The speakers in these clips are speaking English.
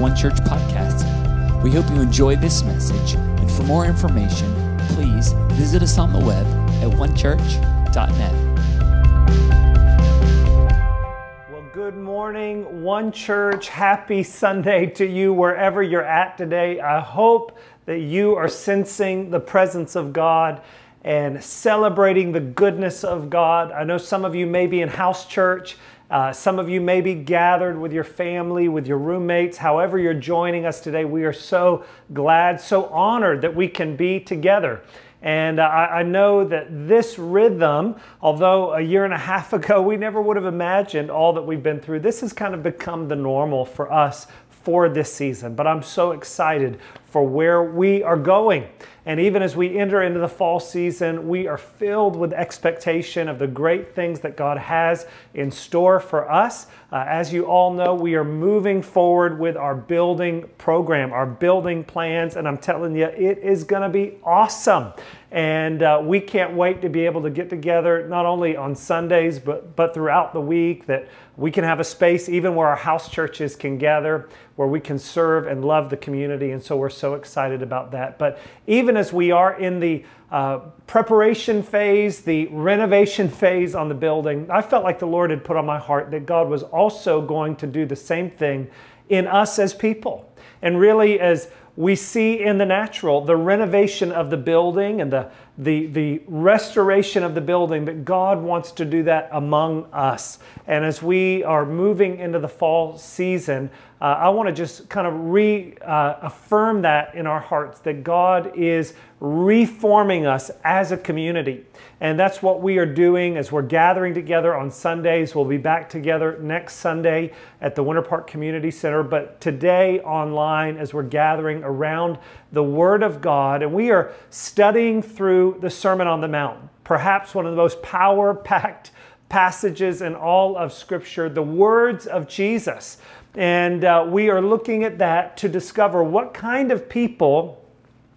One Church podcast. We hope you enjoy this message, and for more information, please visit us on the web at onechurch.net. Well, good morning, One Church. Happy Sunday to you wherever you're at today. I hope that you are sensing the presence of God and celebrating the goodness of God. I know some of you may be in house church. Uh, some of you may be gathered with your family, with your roommates. However, you're joining us today, we are so glad, so honored that we can be together. And uh, I, I know that this rhythm, although a year and a half ago we never would have imagined all that we've been through, this has kind of become the normal for us for this season. But I'm so excited for where we are going. And even as we enter into the fall season, we are filled with expectation of the great things that God has in store for us. Uh, as you all know, we are moving forward with our building program, our building plans, and I'm telling you, it is going to be awesome. And uh, we can't wait to be able to get together not only on Sundays, but, but throughout the week, that we can have a space even where our house churches can gather, where we can serve and love the community. And so we're so excited about that. But even as we are in the uh, preparation phase, the renovation phase on the building, I felt like the Lord had put on my heart that God was also going to do the same thing in us as people. And really, as we see in the natural the renovation of the building and the, the, the restoration of the building, that God wants to do that among us. And as we are moving into the fall season, uh, I want to just kind of reaffirm uh, that in our hearts that God is reforming us as a community. And that's what we are doing as we're gathering together on Sundays. We'll be back together next Sunday at the Winter Park Community Center, but today online as we're gathering around the Word of God. And we are studying through the Sermon on the Mount, perhaps one of the most power packed passages in all of Scripture, the words of Jesus. And uh, we are looking at that to discover what kind of people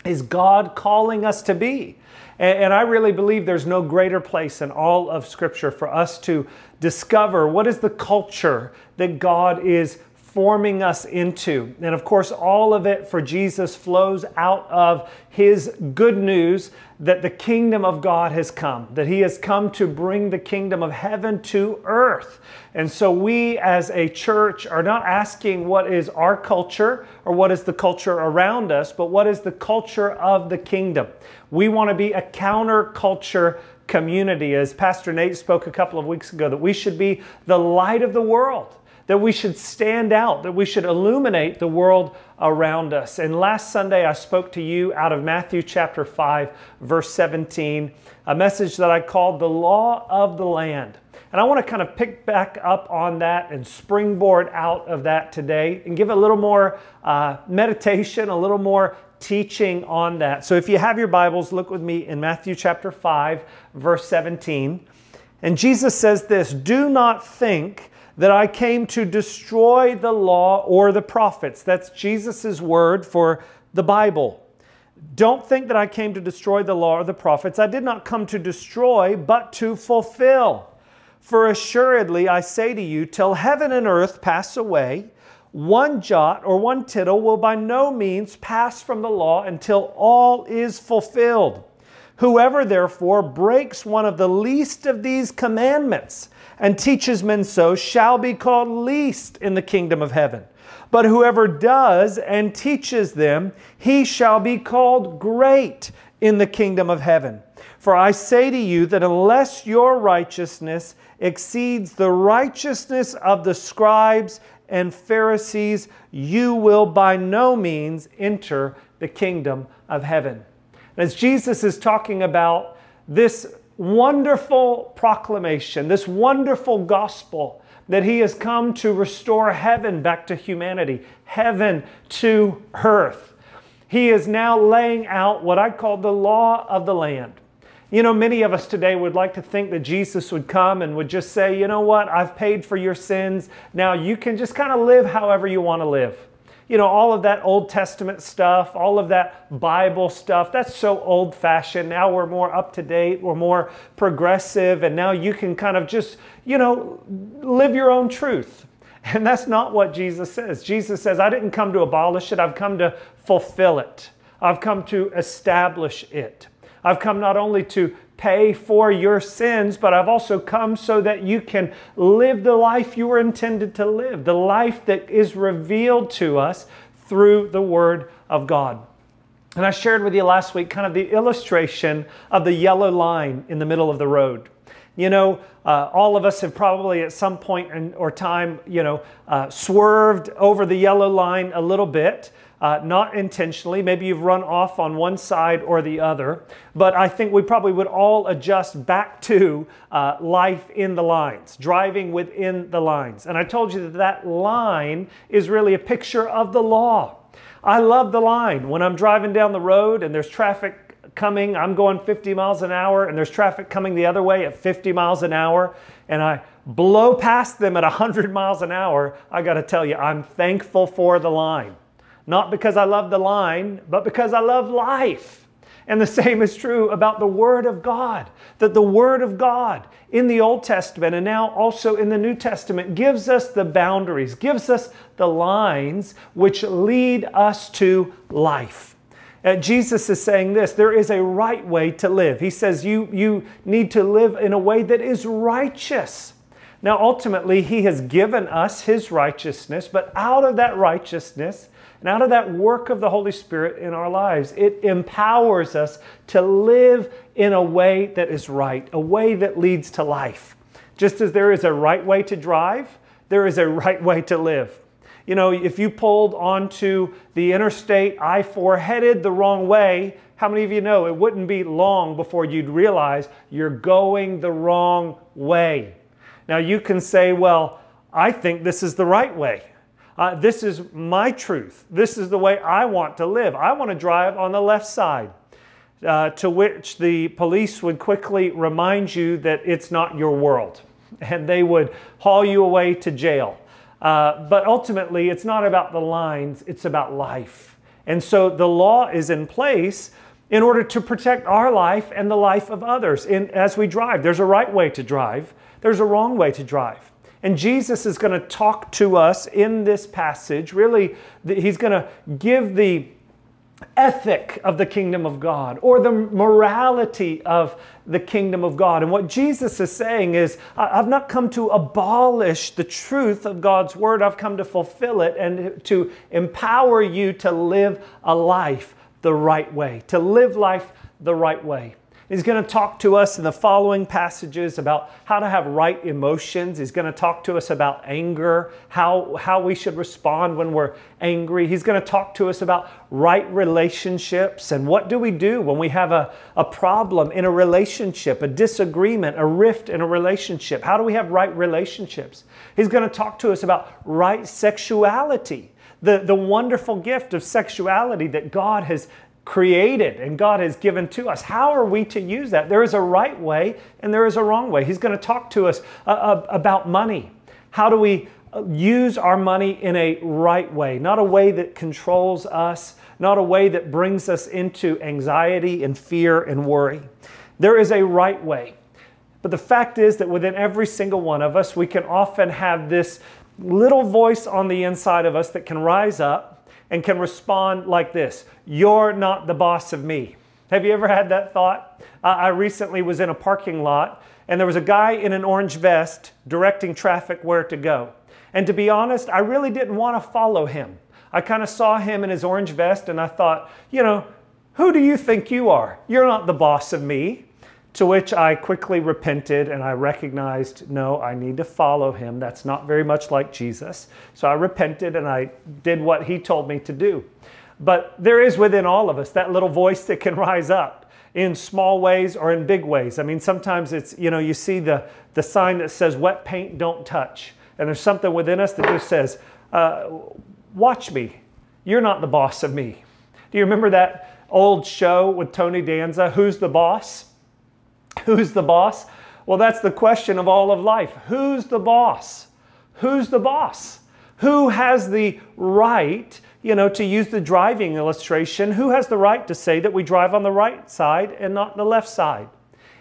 is God calling us to be. And, and I really believe there's no greater place in all of Scripture for us to discover what is the culture that God is forming us into. And of course, all of it for Jesus flows out of his good news that the kingdom of God has come, that he has come to bring the kingdom of heaven to earth. And so we as a church are not asking what is our culture or what is the culture around us, but what is the culture of the kingdom. We want to be a counterculture community. As Pastor Nate spoke a couple of weeks ago, that we should be the light of the world that we should stand out, that we should illuminate the world around us. And last Sunday, I spoke to you out of Matthew chapter 5, verse 17, a message that I called the law of the land. And I want to kind of pick back up on that and springboard out of that today and give a little more uh, meditation, a little more teaching on that. So if you have your Bibles, look with me in Matthew chapter 5, verse 17. And Jesus says this Do not think that I came to destroy the law or the prophets. That's Jesus' word for the Bible. Don't think that I came to destroy the law or the prophets. I did not come to destroy, but to fulfill. For assuredly I say to you, till heaven and earth pass away, one jot or one tittle will by no means pass from the law until all is fulfilled. Whoever therefore breaks one of the least of these commandments, and teaches men so shall be called least in the kingdom of heaven. But whoever does and teaches them, he shall be called great in the kingdom of heaven. For I say to you that unless your righteousness exceeds the righteousness of the scribes and Pharisees, you will by no means enter the kingdom of heaven. As Jesus is talking about this wonderful proclamation, this wonderful gospel that he has come to restore heaven back to humanity, heaven to earth. He is now laying out what I call the law of the land. You know, many of us today would like to think that Jesus would come and would just say, you know what, I've paid for your sins. Now you can just kind of live however you want to live you know, all of that Old Testament stuff, all of that Bible stuff, that's so old fashioned. Now we're more up to date, we're more progressive, and now you can kind of just, you know, live your own truth. And that's not what Jesus says. Jesus says, I didn't come to abolish it, I've come to fulfill it. I've come to establish it. I've come not only to pay for your sins, but I've also come so that you can live the life you were intended to live, the life that is revealed to us through the Word of God. And I shared with you last week kind of the illustration of the yellow line in the middle of the road. You know, uh, all of us have probably at some point in, or time, you know, uh, swerved over the yellow line a little bit. Uh, not intentionally. Maybe you've run off on one side or the other. But I think we probably would all adjust back to uh, life in the lines, driving within the lines. And I told you that that line is really a picture of the law. I love the line. When I'm driving down the road and there's traffic coming, I'm going 50 miles an hour, and there's traffic coming the other way at 50 miles an hour, and I blow past them at 100 miles an hour, I got to tell you, I'm thankful for the line. Not because I love the line, but because I love life. And the same is true about the Word of God. That the Word of God in the Old Testament and now also in the New Testament gives us the boundaries, gives us the lines which lead us to life. Uh, Jesus is saying this there is a right way to live. He says you, you need to live in a way that is righteous. Now, ultimately, He has given us His righteousness, but out of that righteousness and out of that work of the Holy Spirit in our lives, it empowers us to live in a way that is right, a way that leads to life. Just as there is a right way to drive, there is a right way to live. You know, if you pulled onto the interstate I 4 headed the wrong way, how many of you know it wouldn't be long before you'd realize you're going the wrong way? Now, you can say, well, I think this is the right way. Uh, this is my truth. This is the way I want to live. I want to drive on the left side. Uh, to which the police would quickly remind you that it's not your world and they would haul you away to jail. Uh, but ultimately, it's not about the lines, it's about life. And so the law is in place in order to protect our life and the life of others in, as we drive. There's a right way to drive, there's a wrong way to drive. And Jesus is going to talk to us in this passage. Really, he's going to give the ethic of the kingdom of God or the morality of the kingdom of God. And what Jesus is saying is, I've not come to abolish the truth of God's word, I've come to fulfill it and to empower you to live a life the right way, to live life the right way. He's going to talk to us in the following passages about how to have right emotions. He's going to talk to us about anger, how, how we should respond when we're angry. He's going to talk to us about right relationships and what do we do when we have a, a problem in a relationship, a disagreement, a rift in a relationship. How do we have right relationships? He's going to talk to us about right sexuality the, the wonderful gift of sexuality that God has created and God has given to us. How are we to use that? There is a right way and there is a wrong way. He's going to talk to us uh, uh, about money. How do we uh, use our money in a right way, not a way that controls us, not a way that brings us into anxiety and fear and worry. There is a right way. But the fact is that within every single one of us, we can often have this little voice on the inside of us that can rise up and can respond like this You're not the boss of me. Have you ever had that thought? I recently was in a parking lot and there was a guy in an orange vest directing traffic where to go. And to be honest, I really didn't want to follow him. I kind of saw him in his orange vest and I thought, you know, who do you think you are? You're not the boss of me. To which I quickly repented and I recognized, no, I need to follow him. That's not very much like Jesus. So I repented and I did what he told me to do. But there is within all of us that little voice that can rise up in small ways or in big ways. I mean, sometimes it's, you know, you see the, the sign that says, wet paint don't touch. And there's something within us that just says, uh, watch me. You're not the boss of me. Do you remember that old show with Tony Danza, Who's the Boss? Who's the boss? Well, that's the question of all of life. Who's the boss? Who's the boss? Who has the right, you know, to use the driving illustration, who has the right to say that we drive on the right side and not the left side?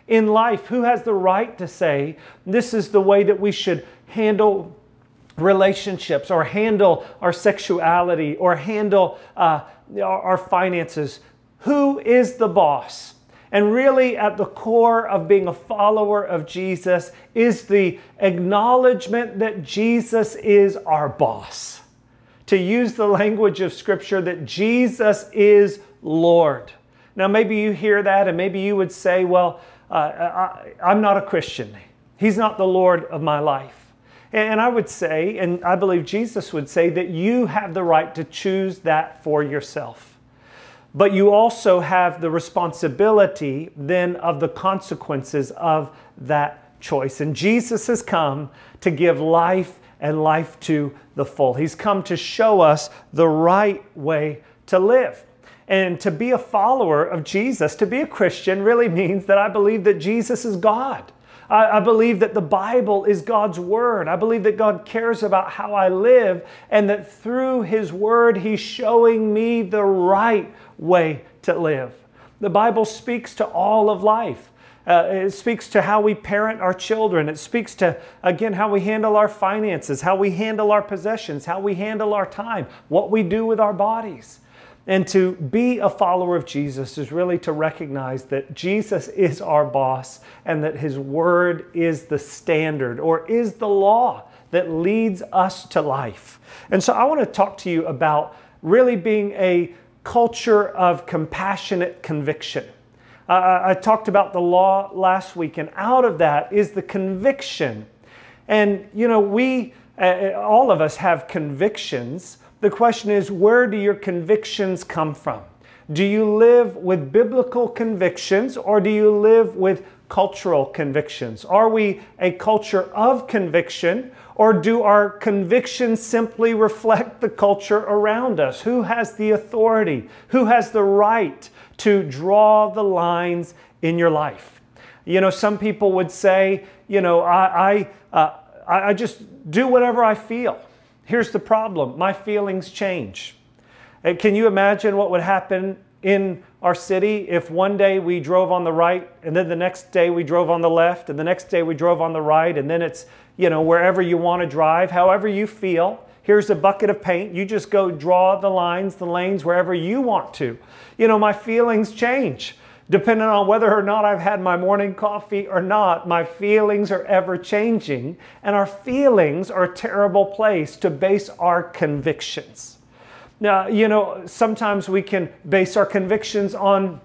In life, who has the right to say this is the way that we should handle relationships or handle our sexuality or handle uh, our finances. Who is the boss? And really, at the core of being a follower of Jesus is the acknowledgement that Jesus is our boss. To use the language of Scripture, that Jesus is Lord. Now, maybe you hear that, and maybe you would say, Well, uh, I, I'm not a Christian. He's not the Lord of my life. And I would say, and I believe Jesus would say, that you have the right to choose that for yourself. But you also have the responsibility then of the consequences of that choice. And Jesus has come to give life and life to the full. He's come to show us the right way to live. And to be a follower of Jesus, to be a Christian, really means that I believe that Jesus is God. I, believe that the Bible is God's Word. I believe that God cares about how I live and that through His Word, He's showing me the right way to live. The Bible speaks to all of life. Uh, it speaks to how we parent our children. It speaks to, again, how we handle our finances, how we handle our possessions, how we handle our time, what we do with our bodies. And to be a follower of Jesus is really to recognize that Jesus is our boss and that his word is the standard or is the law that leads us to life. And so I want to talk to you about really being a culture of compassionate conviction. Uh, I talked about the law last week, and out of that is the conviction. And, you know, we, uh, all of us have convictions the question is where do your convictions come from? Do you live with biblical convictions or do you live with cultural convictions? Are we a culture of conviction or do our convictions simply reflect the culture around us? Who has the authority? Who has the right to draw the lines in your life? You know, some people would say, you know, I, I, uh, I just do whatever I feel. Here's the problem my feelings change. And can you imagine what would happen in our city if one day we drove on the right and then the next day we drove on the left and the next day we drove on the right and then it's, you know, wherever you want to drive, however you feel. Here's a bucket of paint. You just go draw the lines, the lanes wherever you want to. You know, my feelings change. Depending on whether or not I've had my morning coffee or not, my feelings are ever changing, and our feelings are a terrible place to base our convictions. Now, you know, sometimes we can base our convictions on,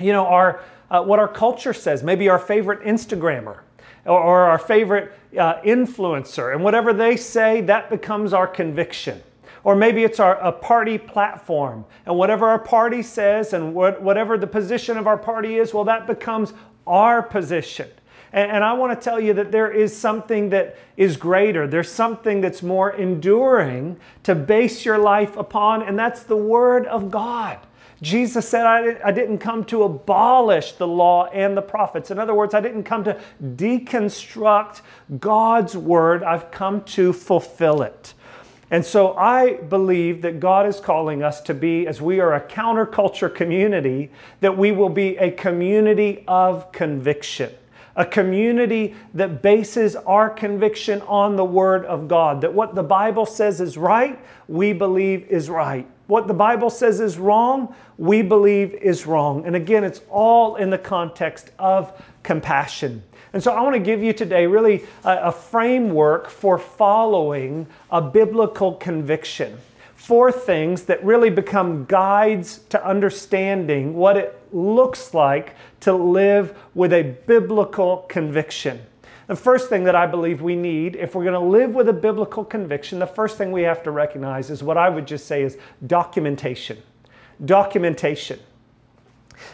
you know, our uh, what our culture says, maybe our favorite Instagrammer or, our favorite uh, influencer, and whatever they say, that becomes our conviction. Or maybe it's our, a party platform. And whatever our party says and what, whatever the position of our party is, well, that becomes our position. And, and I want to tell you that there is something that is greater. There's something that's more enduring to base your life upon, and that's the Word of God. Jesus said, I, didn't come to abolish the law and the prophets. In other words, I didn't come to deconstruct God's word, I've come to fulfill it. And so I believe that God is calling us to be, as we are a counterculture community, that we will be a community of conviction. A community that bases our conviction on the Word of God. That what the Bible says is right, we believe is right. What the Bible says is wrong, we believe is wrong. And again, it's all in the context of compassion. And so I want to give you today really a, a framework for following a biblical conviction. Four things that really become guides to understanding what it looks like to live with a biblical conviction. The first thing that I believe we need, if we're going to live with a biblical conviction, the first thing we have to recognize is what I would just say is documentation. Documentation.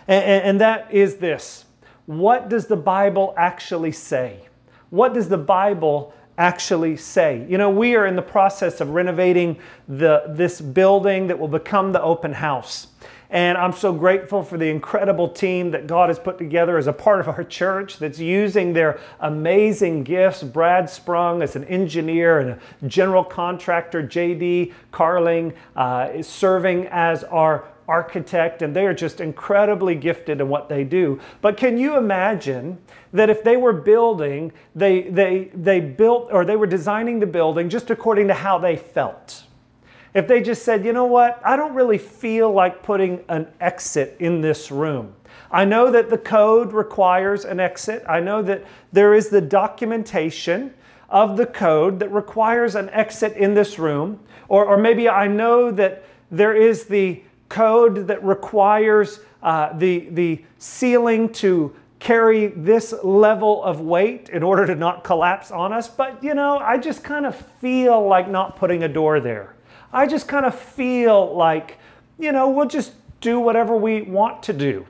And, and that is this what does the Bible actually say? What does the Bible actually say? You know, we are in the process of renovating the, this building that will become the open house. And I'm so grateful for the incredible team that God has put together as a part of our church that's using their amazing gifts. Brad Sprung as an engineer and a general contractor, JD Carling uh, is serving as our architect and they are just incredibly gifted in what they do. But can you imagine that if they were building, they, they, they built or they were designing the building just according to how they felt? If they just said, you know what, I don't really feel like putting an exit in this room. I know that the code requires an exit. I know that there is the documentation of the code that requires an exit in this room. Or, or maybe I know that there is the code that requires uh, the, the ceiling to carry this level of weight in order to not collapse on us. But you know, I just kind of feel like not putting a door there. I just kind of feel like, you know, we'll just do whatever we want to do.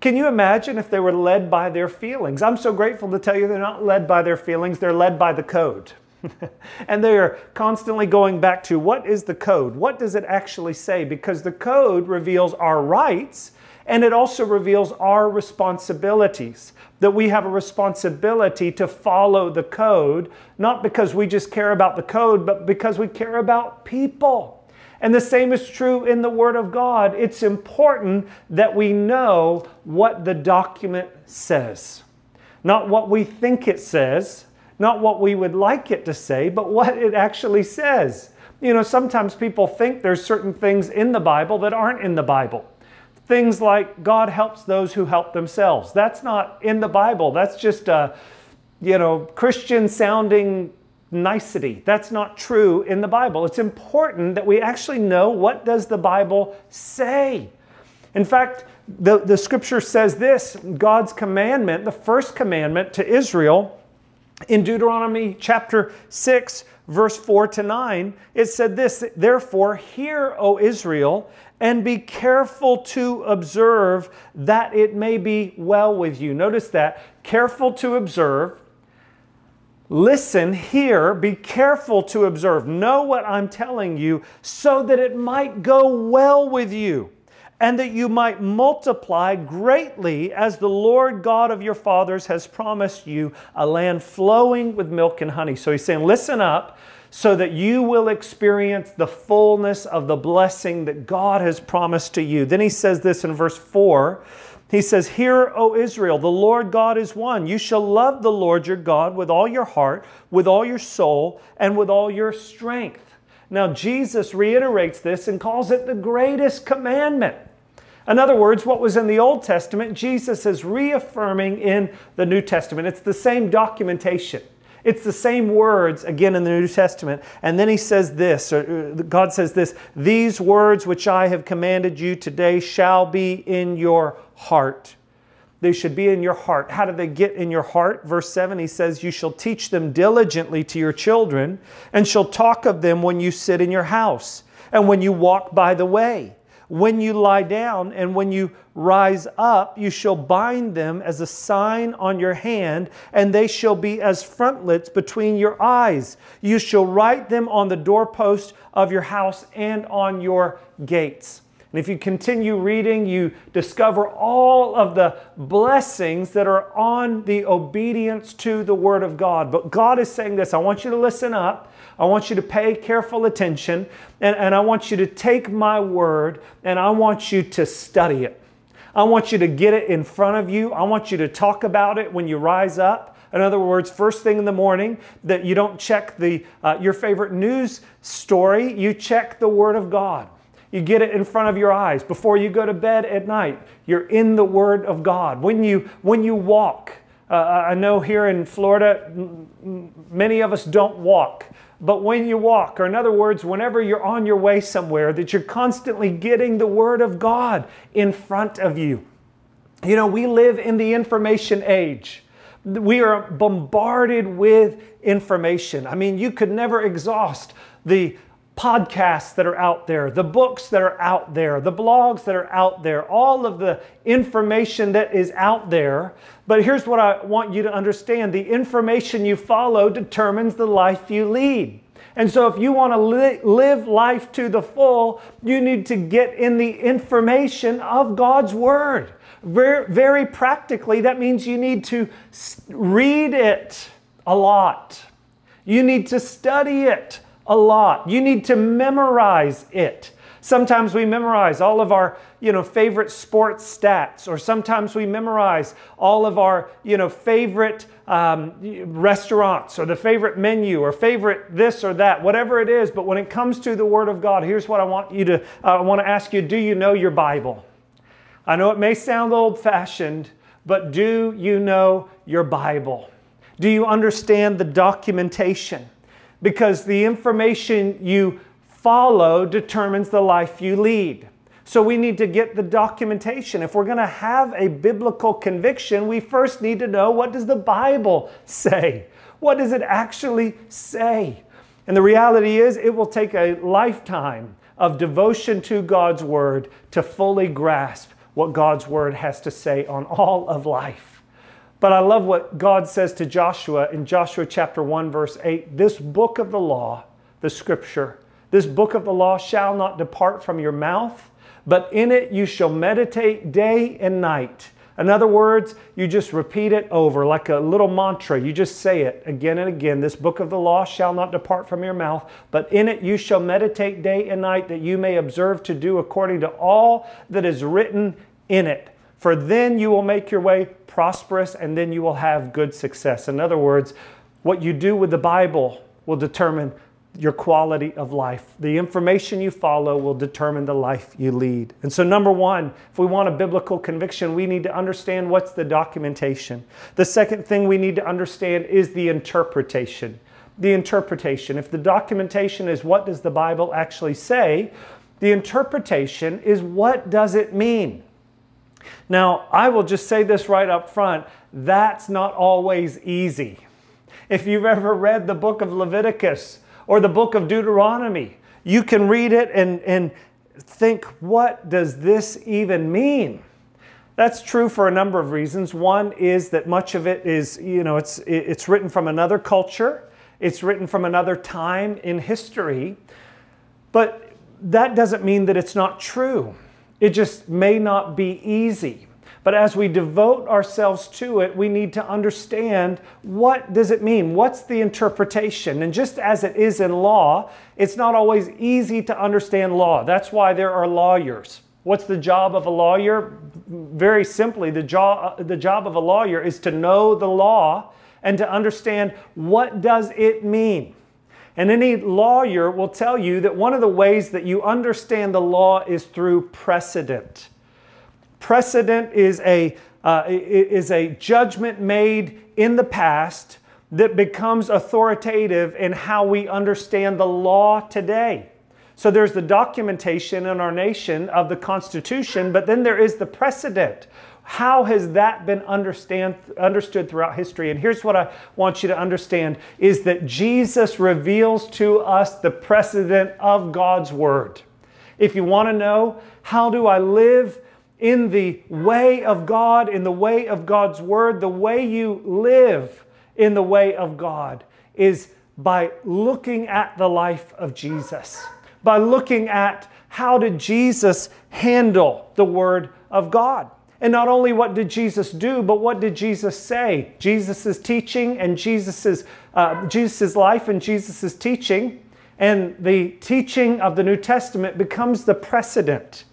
Can you imagine if they were led by their feelings? I'm so grateful to tell you they're not led by their feelings, they're led by the code. and they are constantly going back to what is the code? What does it actually say? Because the code reveals our rights and it also reveals our responsibilities. That we have a responsibility to follow the code, not because we just care about the code, but because we care about people. And the same is true in the Word of God. It's important that we know what the document says. Not what we think it says, not what we would like it to say, but what it actually says. You know, sometimes people think there's certain things in the Bible that aren't in the Bible. Things like God helps those who help themselves. That's not in the Bible. That's just a, you know, Christian sounding nicety. That's not true in the Bible. It's important that we actually know what does the Bible say. In fact, the, the scripture says this God's commandment, the first commandment to Israel in Deuteronomy chapter 6, verse 4 to 9, it said this Therefore, hear, O Israel, and be careful to observe that it may be well with you. Notice that careful to observe Listen, hear, be careful to observe. Know what I'm telling you so that it might go well with you and that you might multiply greatly as the Lord God of your fathers has promised you a land flowing with milk and honey. So he's saying, listen up so that you will experience the fullness of the blessing that God has promised to you. Then he says this in verse 4 he says, Hear, O Israel, the Lord God is one. You shall love the Lord your God with all your heart, with all your soul, and with all your strength. Now, Jesus reiterates this and calls it the greatest commandment. In other words, what was in the Old Testament, Jesus is reaffirming in the New Testament. It's the same documentation. It's the same words again in the New Testament. And then he says this, or uh, God says this These words which I have commanded you today shall be in your heart. They should be in your heart. How do they get in your heart? Verse 7, he says, You shall teach them diligently to your children, and shall talk of them when you sit in your house, and when you walk by the way when you lie down and when you rise up, you shall bind them as a sign on your hand, and they shall be as frontlets between your eyes. You shall write them on the doorpost of your house and on your gates. And if you continue reading, you discover all of the blessings that are on the obedience to the Word of God. But God is saying this I want you to listen up. I want you to pay careful attention, and, and I want you to take my word and I want you to study it. I want you to get it in front of you. I want you to talk about it when you rise up. In other words, first thing in the morning, that you don't check the, uh, your favorite news story, you check the Word of God. You get it in front of your eyes. Before you go to bed at night, you're in the Word of God. When you, when you walk, uh, I know here in Florida, many of us don't walk but when you walk, or in other words, whenever you're on your way somewhere, that you're constantly getting the Word of God in front of you. You know, we live in the information age. We are bombarded with information. I mean, you could never exhaust the podcasts that are out there, the books that are out there, the blogs that are out there, all of the information that is out there. But here's what I want you to understand the information you follow determines the life you lead. And so, if you want to li- live life to the full, you need to get in the information of God's Word. Very, very practically, that means you need to read it a lot. You need to study it a lot. You need to memorize it. Sometimes we memorize all of our, you know, favorite sports stats, or sometimes we memorize all of our, you know, favorite um, restaurants, or the favorite menu, or favorite this or that, whatever it is. But when it comes to the Word of God, here's what I want you to, uh, I want to ask you: Do you know your Bible? I know it may sound old-fashioned, but do you know your Bible? Do you understand the documentation? Because the information you follow determines the life you lead. So we need to get the documentation. If we're going to have a biblical conviction, we first need to know what does the Bible say? What does it actually say? And the reality is it will take a lifetime of devotion to God's word to fully grasp what God's word has to say on all of life. But I love what God says to Joshua in Joshua chapter 1 verse 8, this book of the law, the scripture this book of the law shall not depart from your mouth, but in it you shall meditate day and night. In other words, you just repeat it over like a little mantra. You just say it again and again. This book of the law shall not depart from your mouth, but in it you shall meditate day and night, that you may observe to do according to all that is written in it. For then you will make your way prosperous and then you will have good success. In other words, what you do with the Bible will determine your quality of life. The information you follow will determine the life you lead. And so, number one, if we want a biblical conviction, we need to understand what's the documentation. The second thing we need to understand is the interpretation. The interpretation. If the documentation is what does the Bible actually say, the interpretation is what does it mean? Now, I will just say this right up front that's not always easy. If you've ever read the book of Leviticus, or the book of Deuteronomy. You can read it and, and think, what does this even mean? That's true for a number of reasons. One is that much of it is, you know, it's, it's written from another culture, it's written from another time in history, but that doesn't mean that it's not true. It just may not be easy. But as we devote ourselves to it, we need to understand what does it mean? What's the interpretation? And just as it is in law, it's not always easy to understand law. That's why there are lawyers. What's the job of a lawyer? Very simply, the job, the job of a lawyer is to know the law and to understand what does it mean. And any lawyer will tell you that one of the ways that you understand the law is through precedent. Precedent is a, uh, is a judgment made in the past that becomes authoritative in how we understand the law today. So there's the documentation in our nation of the Constitution, but then there is the precedent. How has that been understand, understood throughout history? And here's what I want you to understand is that Jesus reveals to us the precedent of God's Word. If you want to know, how do I live in the way of God, in the way of God's Word, the way you live in the way of God is by looking at the life of Jesus, by looking at how did Jesus handle the Word of God. And not only what did Jesus do, but what did Jesus say? Jesus' teaching and Jesus' uh, Jesus's life and Jesus' teaching and the teaching of the New Testament becomes the precedent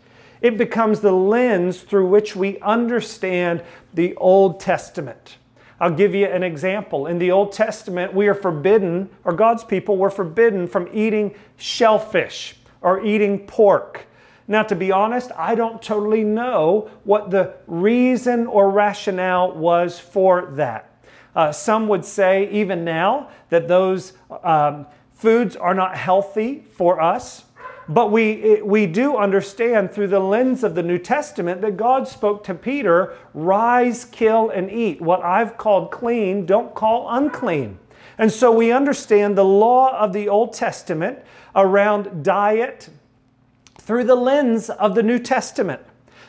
it becomes the lens through which we understand the Old Testament. I'll give you an example. In the Old Testament, we are forbidden, or God's people were forbidden from eating shellfish or eating pork. Now, to be honest, I don't totally know what the reason or rationale was for that. Uh, some would say, even now, that those um, foods are not healthy for us. But we, we do understand through the lens of the New Testament that God spoke to Peter rise, kill, and eat. What I've called clean, don't call unclean. And so we understand the law of the Old Testament around diet through the lens of the New Testament.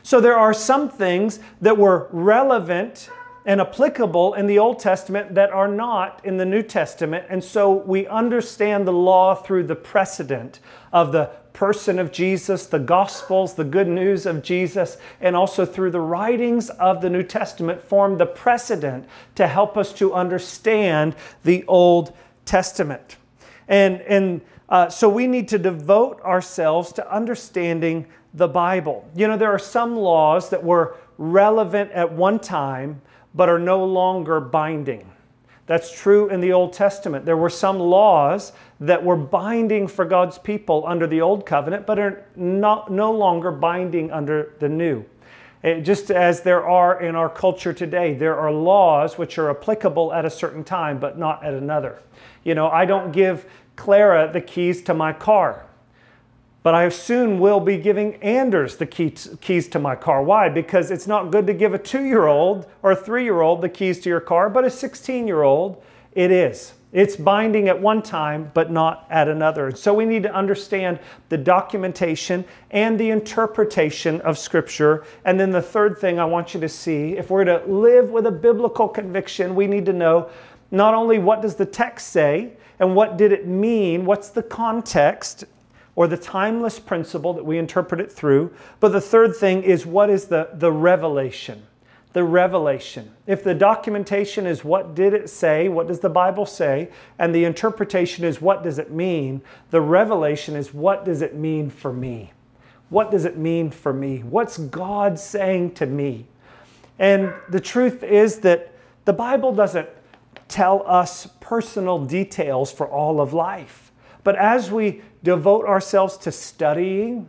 So there are some things that were relevant and applicable in the Old Testament that are not in the New Testament. And so we understand the law through the precedent of the person of Jesus, the Gospels, the good news of Jesus, and also through the writings of the New Testament form the precedent to help us to understand the Old Testament. And, and uh, so we need to devote ourselves to understanding the Bible. You know, there are some laws that were relevant at one time but are no longer binding. That's true in the Old Testament. There were some laws that were binding for God's people under the Old Covenant, but are not, no longer binding under the New. It, just as there are in our culture today, there are laws which are applicable at a certain time, but not at another. You know, I don't give Clara the keys to my car. But I soon will be giving Anders the keys to my car. Why? Because it's not good to give a two year old or a three year old the keys to your car, but a 16 year old, it is. It's binding at one time, but not at another. So we need to understand the documentation and the interpretation of Scripture. And then the third thing I want you to see if we're to live with a biblical conviction, we need to know not only what does the text say and what did it mean, what's the context or the timeless principle that we interpret it through, but the third thing is what is the, the revelation? The revelation. If the documentation is what did it say, what does the Bible say, and the interpretation is what does it mean, the revelation is what does it mean for me? What does it mean for me? What's God saying to me? And the truth is that the Bible doesn't tell us personal details for all of life. But as we devote ourselves to studying,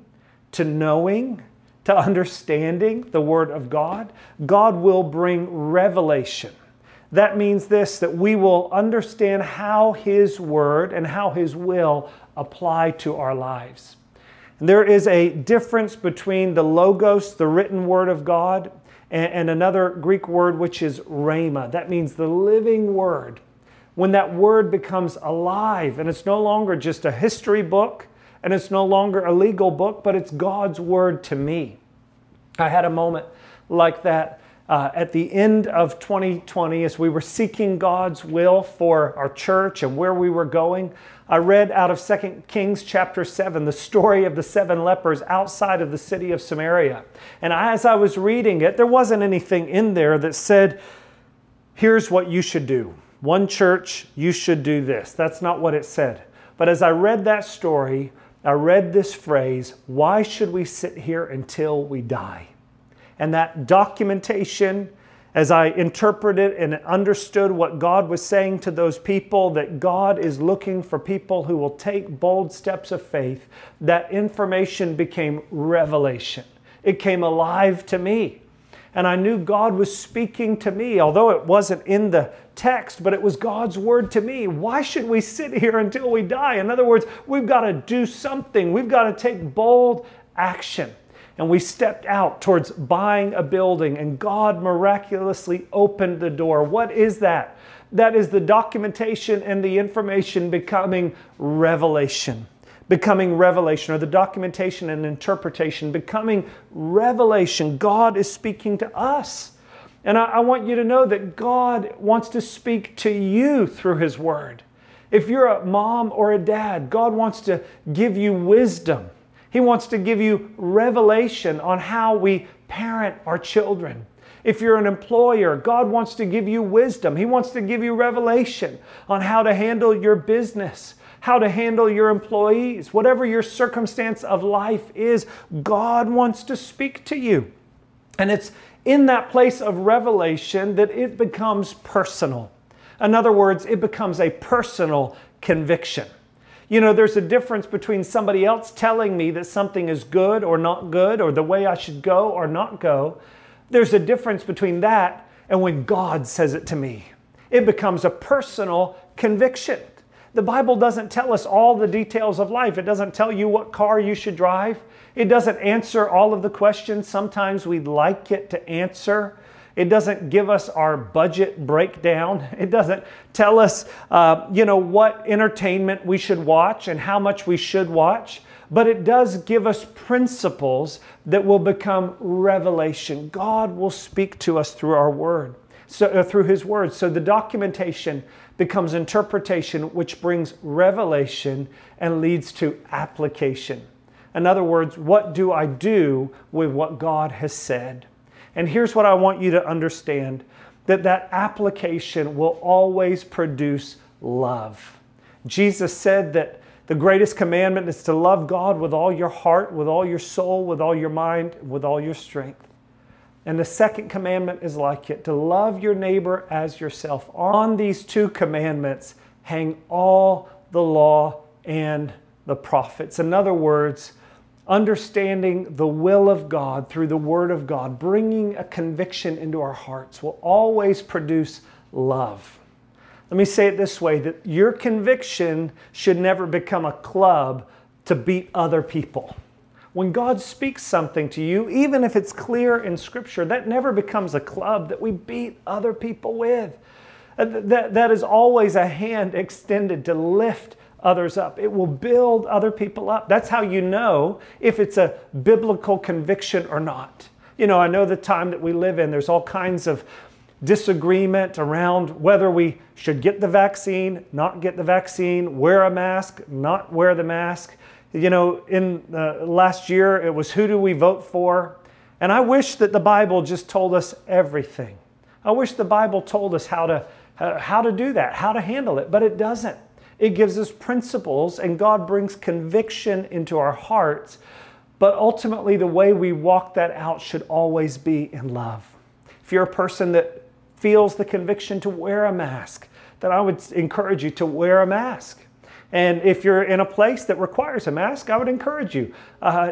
to knowing, to understanding the Word of God, God will bring revelation. That means this that we will understand how His Word and how His will apply to our lives. There is a difference between the Logos, the written Word of God, and, and another Greek word which is rhema. That means the living word. When that word becomes alive and it's no longer just a history book and it's no longer a legal book, but it's God's word to me. I had a moment like that uh, at the end of 2020 as we were seeking God's will for our church and where we were going. I read out of 2 Kings chapter 7 the story of the seven lepers outside of the city of Samaria. And as I was reading it, there wasn't anything in there that said, here's what you should do. One church, you should do this. That's not what it said. But as I read that story, I read this phrase, why should we sit here until we die? And that documentation as I interpreted and understood what God was saying to those people, that God is looking for people who will take bold steps of faith, that information became revelation. It came alive to me. And I knew God was speaking to me, although it wasn't in the text, but it was God's word to me. Why should we sit here until we die? In other words, we've got to do something, we've got to take bold action and we stepped out towards buying a building, and God miraculously opened the door. What is that? That is the documentation and the information becoming revelation. Becoming revelation, or the documentation and interpretation becoming revelation. God is speaking to us. And I, I want you to know that God wants to speak to you through His Word. If you're a mom or a dad, God wants to give you wisdom. He wants to give you revelation on how we parent our children. If you're an employer, God wants to give you wisdom. He wants to give you revelation on how to handle your business, how to handle your employees. Whatever your circumstance of life is, God wants to speak to you. And it's in that place of revelation that it becomes personal. In other words, it becomes a personal conviction. You know, there's a difference between somebody else telling me that something is good or not good, or the way I should go or not go. There's a difference between that and when God says it to me. It becomes a personal conviction. The Bible doesn't tell us all the details of life. It doesn't tell you what car you should drive. It doesn't answer all of the questions sometimes we'd like it to answer. It doesn't give us our budget breakdown. It doesn't tell us, uh, you know, what entertainment we should watch and how much we should watch. But it does give us principles that will become revelation. God will speak to us through our word, so uh, through His word. So the documentation becomes interpretation, which brings revelation and leads to application. In other words, what do I do with what God has said? And here's what I want you to understand that that application will always produce love. Jesus said that the greatest commandment is to love God with all your heart, with all your soul, with all your mind, with all your strength. And the second commandment is like it to love your neighbor as yourself. On these two commandments hang all the law and the prophets. In other words, understanding the will of God through the Word of God, bringing a conviction into our hearts, will always produce love. Let me say it this way that your conviction should never become a club to beat other people. When God speaks something to you, even if it's clear in Scripture, that never becomes a club that we beat other people with. That, that is always a hand extended to lift others up. It will build other people up. That's how you know if it's a biblical conviction or not. You know, I know the time that we live in, there's all kinds of disagreement around whether we should get the vaccine, not get the vaccine, wear a mask, not wear the mask you know, in uh, last year it was who do we vote for? And I wish that the Bible just told us everything. I wish the Bible told us how to, how to do that, how to handle it, but it doesn't. It gives us principles and God brings conviction into our hearts. But ultimately, the way we walk that out should always be in love. If you're a person that feels the conviction to wear a mask, then I would encourage you to wear a mask. And if you're in a place that requires a mask, I would encourage you. Uh,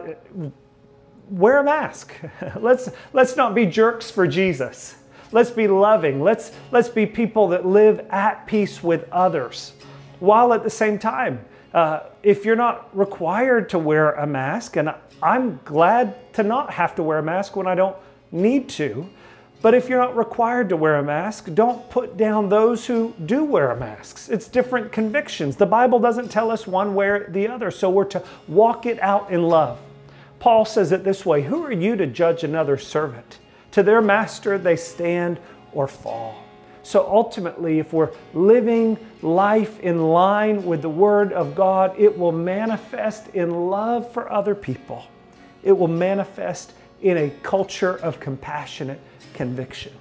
wear a mask. let's, let's not be jerks for Jesus. Let's be loving. Let's, let's be people that live at peace with others. While at the same time, uh, if you're not required to wear a mask, and I'm glad to not have to wear a mask when I don't need to, but if you're not required to wear a mask, don't put down those who do wear masks. It's different convictions. The Bible doesn't tell us one way or the other, so we're to walk it out in love. Paul says it this way Who are you to judge another servant? To their master they stand or fall. So ultimately, if we're living life in line with the Word of God, it will manifest in love for other people. It will manifest in a culture of compassionate conviction.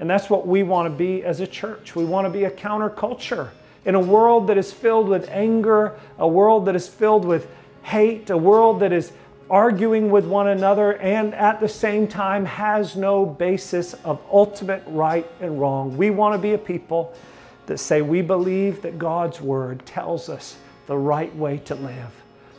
And that's what we want to be as a church. We want to be a counterculture in a world that is filled with anger, a world that is filled with hate, a world that is arguing with one another and at the same time has no basis of ultimate right and wrong. We want to be a people that say we believe that God's word tells us the right way to live.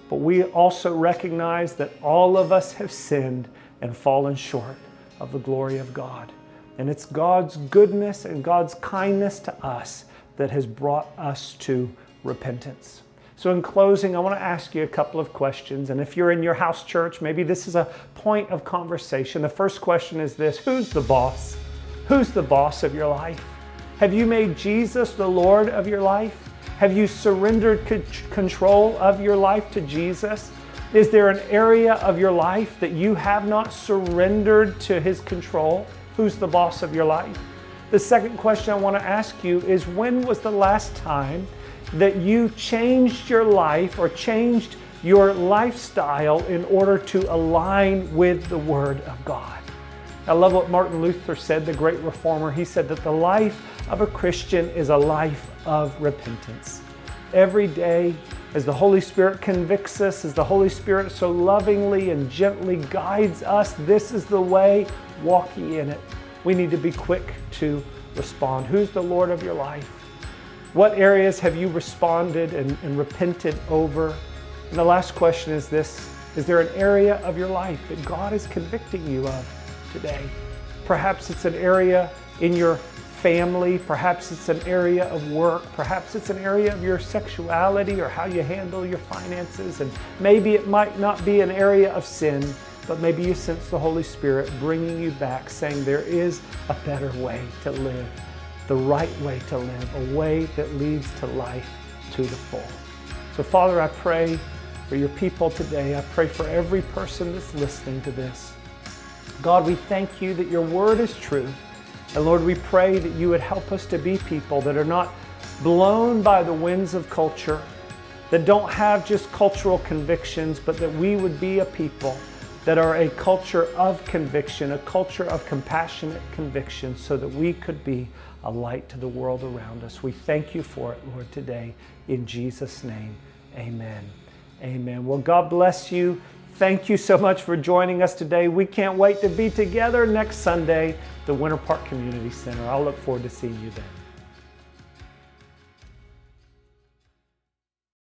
But we also recognize that all of us have sinned and fallen short of the glory of God. And it's God's goodness and God's kindness to us that has brought us to repentance. So, in closing, I want to ask you a couple of questions. And if you're in your house church, maybe this is a point of conversation. The first question is this Who's the boss? Who's the boss of your life? Have you made Jesus the Lord of your life? Have you surrendered control of your life to Jesus? Is there an area of your life that you have not surrendered to His control? Who's the boss of your life? The second question I want to ask you is when was the last time that you changed your life or changed your lifestyle in order to align with the Word of God? I love what Martin Luther said, the great reformer. He said that the life of a Christian is a life of repentance. Every day, as the Holy Spirit convicts us, as the Holy Spirit so lovingly and gently guides us, this is the way, walk ye in it. We need to be quick to respond. Who's the Lord of your life? What areas have you responded and, and repented over? And the last question is this Is there an area of your life that God is convicting you of today? Perhaps it's an area in your family, perhaps it's an area of work, perhaps it's an area of your sexuality or how you handle your finances, and maybe it might not be an area of sin, but maybe you sense the Holy Spirit bringing you back, saying there is a better way to live, the right way to live, a way that leads to life to the full. So, Father, I pray for your people today. I pray for every person that's listening to this. God, we thank you that your word is true and Lord, we pray that you would help us to be people that are not blown by the winds of culture, that don't have just cultural convictions, but that we would be a people that are a culture of conviction, a culture of compassionate conviction, so that we could be a light to the world around us. We thank you for it, Lord, today. In Jesus' name, amen. Amen. Well, God bless you. Thank you so much for joining us today. We can't wait to be together next Sunday, the Winter Park Community Center. I'll look forward to seeing you then.